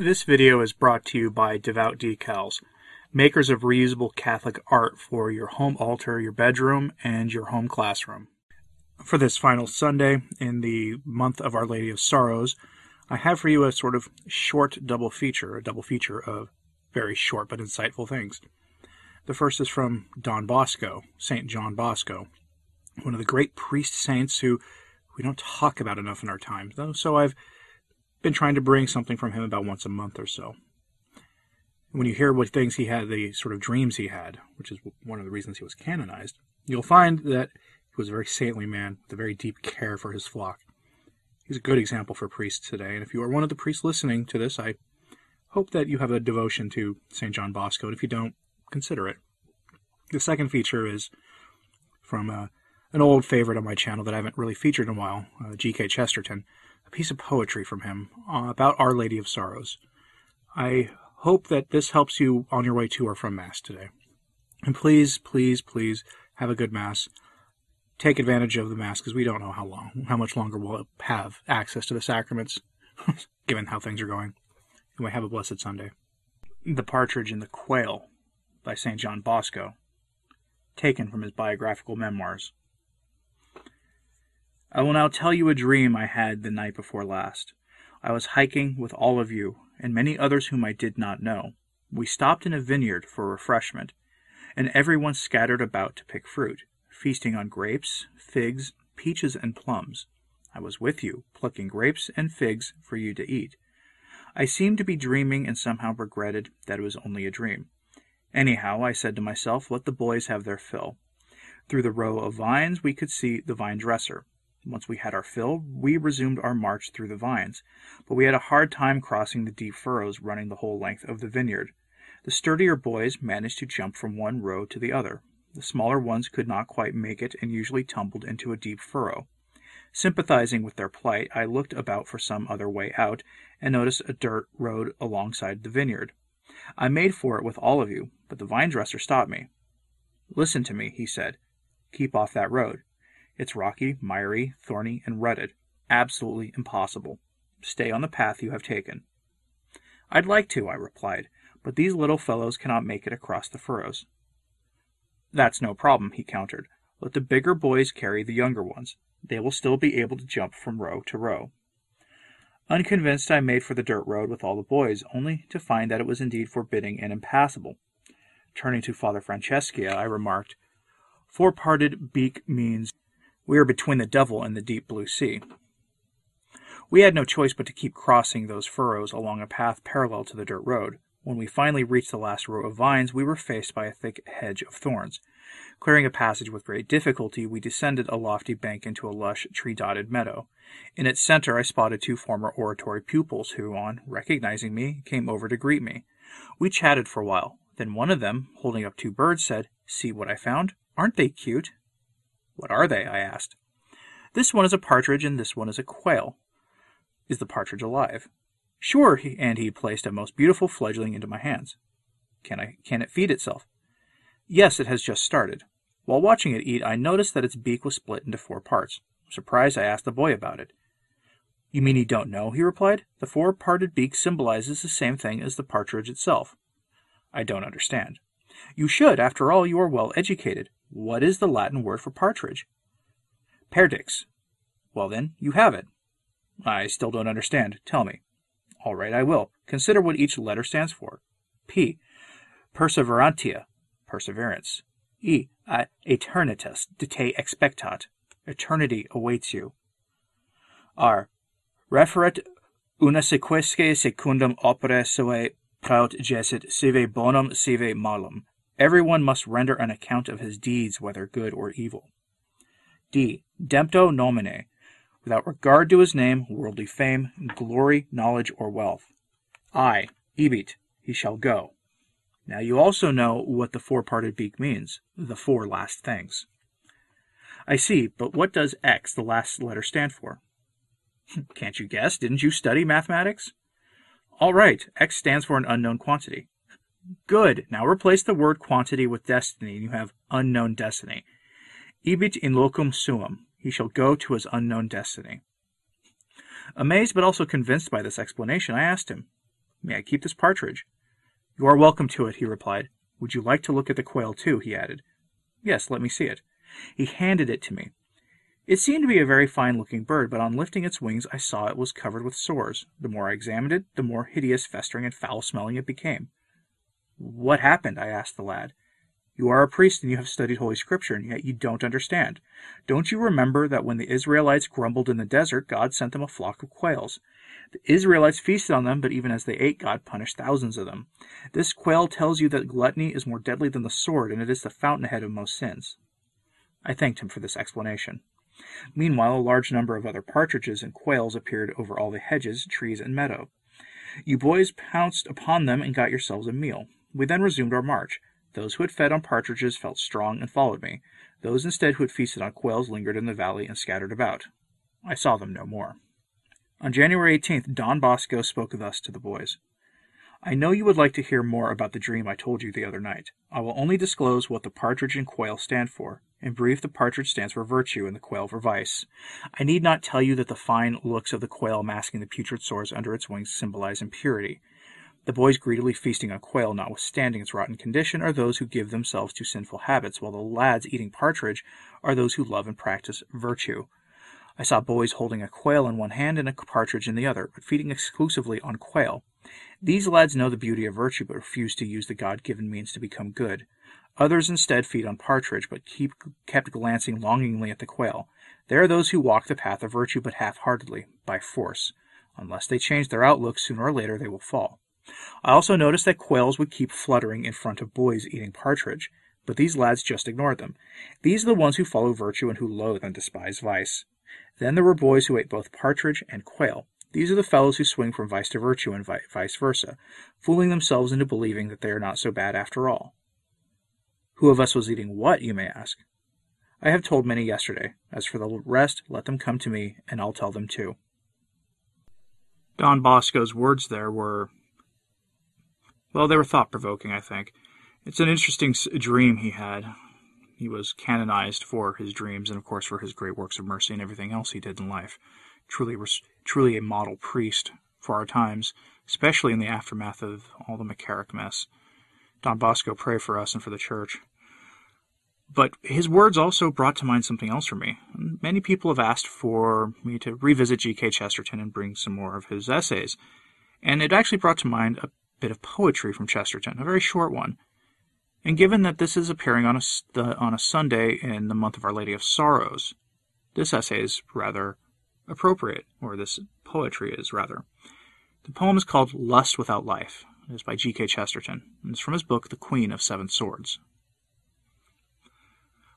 This video is brought to you by Devout Decals, makers of reusable Catholic art for your home altar, your bedroom, and your home classroom. For this final Sunday in the month of Our Lady of Sorrows, I have for you a sort of short double feature, a double feature of very short but insightful things. The first is from Don Bosco, St. John Bosco, one of the great priest saints who we don't talk about enough in our time, though, so I've been trying to bring something from him about once a month or so. When you hear what things he had, the sort of dreams he had, which is one of the reasons he was canonized, you'll find that he was a very saintly man with a very deep care for his flock. He's a good example for priests today, and if you are one of the priests listening to this, I hope that you have a devotion to St. John Bosco, and if you don't, consider it. The second feature is from uh, an old favorite on my channel that I haven't really featured in a while, uh, G.K. Chesterton a piece of poetry from him uh, about Our Lady of Sorrows. I hope that this helps you on your way to or from Mass today. And please, please, please have a good Mass. Take advantage of the Mass because we don't know how long, how much longer we'll have access to the sacraments, given how things are going. And Anyway, have a blessed Sunday. The Partridge and the Quail by St. John Bosco, taken from his biographical memoirs. I will now tell you a dream I had the night before last. I was hiking with all of you, and many others whom I did not know. We stopped in a vineyard for refreshment, and everyone scattered about to pick fruit, feasting on grapes, figs, peaches, and plums. I was with you, plucking grapes and figs for you to eat. I seemed to be dreaming and somehow regretted that it was only a dream. Anyhow, I said to myself, let the boys have their fill. Through the row of vines we could see the vine dresser. Once we had our fill, we resumed our march through the vines, but we had a hard time crossing the deep furrows running the whole length of the vineyard. The sturdier boys managed to jump from one row to the other. The smaller ones could not quite make it and usually tumbled into a deep furrow. Sympathizing with their plight, I looked about for some other way out and noticed a dirt road alongside the vineyard. I made for it with all of you, but the vine dresser stopped me. Listen to me, he said. Keep off that road. It's rocky, miry, thorny, and rutted. Absolutely impossible. Stay on the path you have taken. I'd like to, I replied, but these little fellows cannot make it across the furrows. That's no problem, he countered. Let the bigger boys carry the younger ones. They will still be able to jump from row to row. Unconvinced, I made for the dirt road with all the boys, only to find that it was indeed forbidding and impassable. Turning to Father Francesia, I remarked, Four parted beak means we were between the devil and the deep blue sea. We had no choice but to keep crossing those furrows along a path parallel to the dirt road. When we finally reached the last row of vines, we were faced by a thick hedge of thorns. Clearing a passage with great difficulty, we descended a lofty bank into a lush, tree dotted meadow. In its center, I spotted two former oratory pupils who, on recognizing me, came over to greet me. We chatted for a while. Then one of them, holding up two birds, said, See what I found? Aren't they cute? What are they? I asked. This one is a partridge and this one is a quail. Is the partridge alive? Sure, he, and he placed a most beautiful fledgling into my hands. Can I can it feed itself? Yes, it has just started. While watching it eat, I noticed that its beak was split into four parts. Surprised, I asked the boy about it. You mean you don't know? he replied. The four parted beak symbolizes the same thing as the partridge itself. I don't understand. You should, after all, you are well educated. What is the Latin word for partridge? Perdix. Well then, you have it. I still don't understand. Tell me. All right, I will. Consider what each letter stands for. P. Perseverantia. Perseverance. E. Aeternitas. Te expectat. Eternity awaits you. R. Referet una sequesque secundum opere sue praut gesit sive bonum sive malum. Everyone must render an account of his deeds, whether good or evil. D. Dempto nomine, without regard to his name, worldly fame, glory, knowledge, or wealth. I. Ibit, he shall go. Now you also know what the four-parted beak means, the four last things. I see, but what does X, the last letter, stand for? Can't you guess? Didn't you study mathematics? All right, X stands for an unknown quantity. Good. Now replace the word quantity with destiny, and you have unknown destiny. Ibit in locum suum. He shall go to his unknown destiny. Amazed but also convinced by this explanation, I asked him, May I keep this partridge? You are welcome to it, he replied. Would you like to look at the quail too? he added. Yes, let me see it. He handed it to me. It seemed to be a very fine looking bird, but on lifting its wings I saw it was covered with sores. The more I examined it, the more hideous, festering, and foul smelling it became. What happened? I asked the lad. You are a priest and you have studied Holy Scripture, and yet you don't understand. Don't you remember that when the Israelites grumbled in the desert, God sent them a flock of quails? The Israelites feasted on them, but even as they ate, God punished thousands of them. This quail tells you that gluttony is more deadly than the sword, and it is the fountainhead of most sins. I thanked him for this explanation. Meanwhile, a large number of other partridges and quails appeared over all the hedges, trees, and meadow. You boys pounced upon them and got yourselves a meal. We then resumed our march. Those who had fed on partridges felt strong and followed me. Those instead who had feasted on quails lingered in the valley and scattered about. I saw them no more. On January 18th, Don Bosco spoke thus to the boys. I know you would like to hear more about the dream I told you the other night. I will only disclose what the partridge and quail stand for. In brief, the partridge stands for virtue and the quail for vice. I need not tell you that the fine looks of the quail masking the putrid sores under its wings symbolize impurity. The boys greedily feasting on quail, notwithstanding its rotten condition, are those who give themselves to sinful habits, while the lads eating partridge are those who love and practice virtue. I saw boys holding a quail in one hand and a partridge in the other, but feeding exclusively on quail. These lads know the beauty of virtue, but refuse to use the God given means to become good. Others instead feed on partridge, but keep kept glancing longingly at the quail. There are those who walk the path of virtue, but half-heartedly, by force. Unless they change their outlook, sooner or later they will fall. I also noticed that quails would keep fluttering in front of boys eating partridge, but these lads just ignored them. These are the ones who follow virtue and who loathe and despise vice. Then there were boys who ate both partridge and quail. These are the fellows who swing from vice to virtue and vice versa, fooling themselves into believing that they are not so bad after all. Who of us was eating what, you may ask? I have told many yesterday. As for the rest, let them come to me, and I'll tell them too. Don Bosco's words there were, well, they were thought provoking, I think. It's an interesting dream he had. He was canonized for his dreams and, of course, for his great works of mercy and everything else he did in life. Truly, truly a model priest for our times, especially in the aftermath of all the McCarrick mess. Don Bosco, pray for us and for the church. But his words also brought to mind something else for me. Many people have asked for me to revisit G.K. Chesterton and bring some more of his essays. And it actually brought to mind a bit of poetry from Chesterton, a very short one. And given that this is appearing on a, on a Sunday in the month of Our Lady of Sorrows, this essay is rather appropriate, or this poetry is rather. The poem is called Lust Without Life. It is by G.K. Chesterton, and it's from his book The Queen of Seven Swords.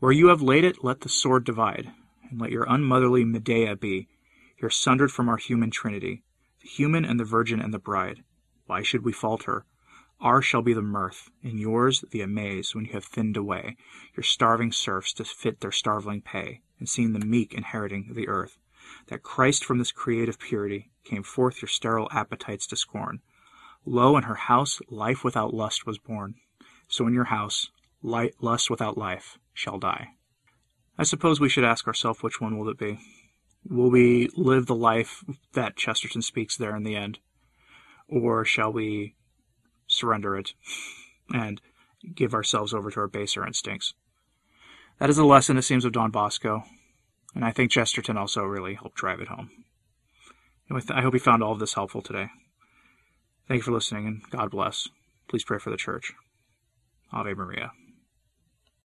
Where you have laid it, let the sword divide, and let your unmotherly Medea be, here sundered from our human trinity, the human and the virgin and the bride. Why should we falter? Ours shall be the mirth, and yours the amaze, when you have thinned away your starving serfs to fit their starveling pay, and seen the meek inheriting the earth. That Christ from this creative purity came forth your sterile appetites to scorn. Lo, in her house life without lust was born. So in your house, light, lust without life shall die. I suppose we should ask ourselves which one will it be? Will we live the life that Chesterton speaks there in the end? Or shall we surrender it and give ourselves over to our baser instincts? That is a lesson, it seems, of Don Bosco, and I think Chesterton also really helped drive it home. I hope you found all of this helpful today. Thank you for listening, and God bless. Please pray for the church. Ave Maria.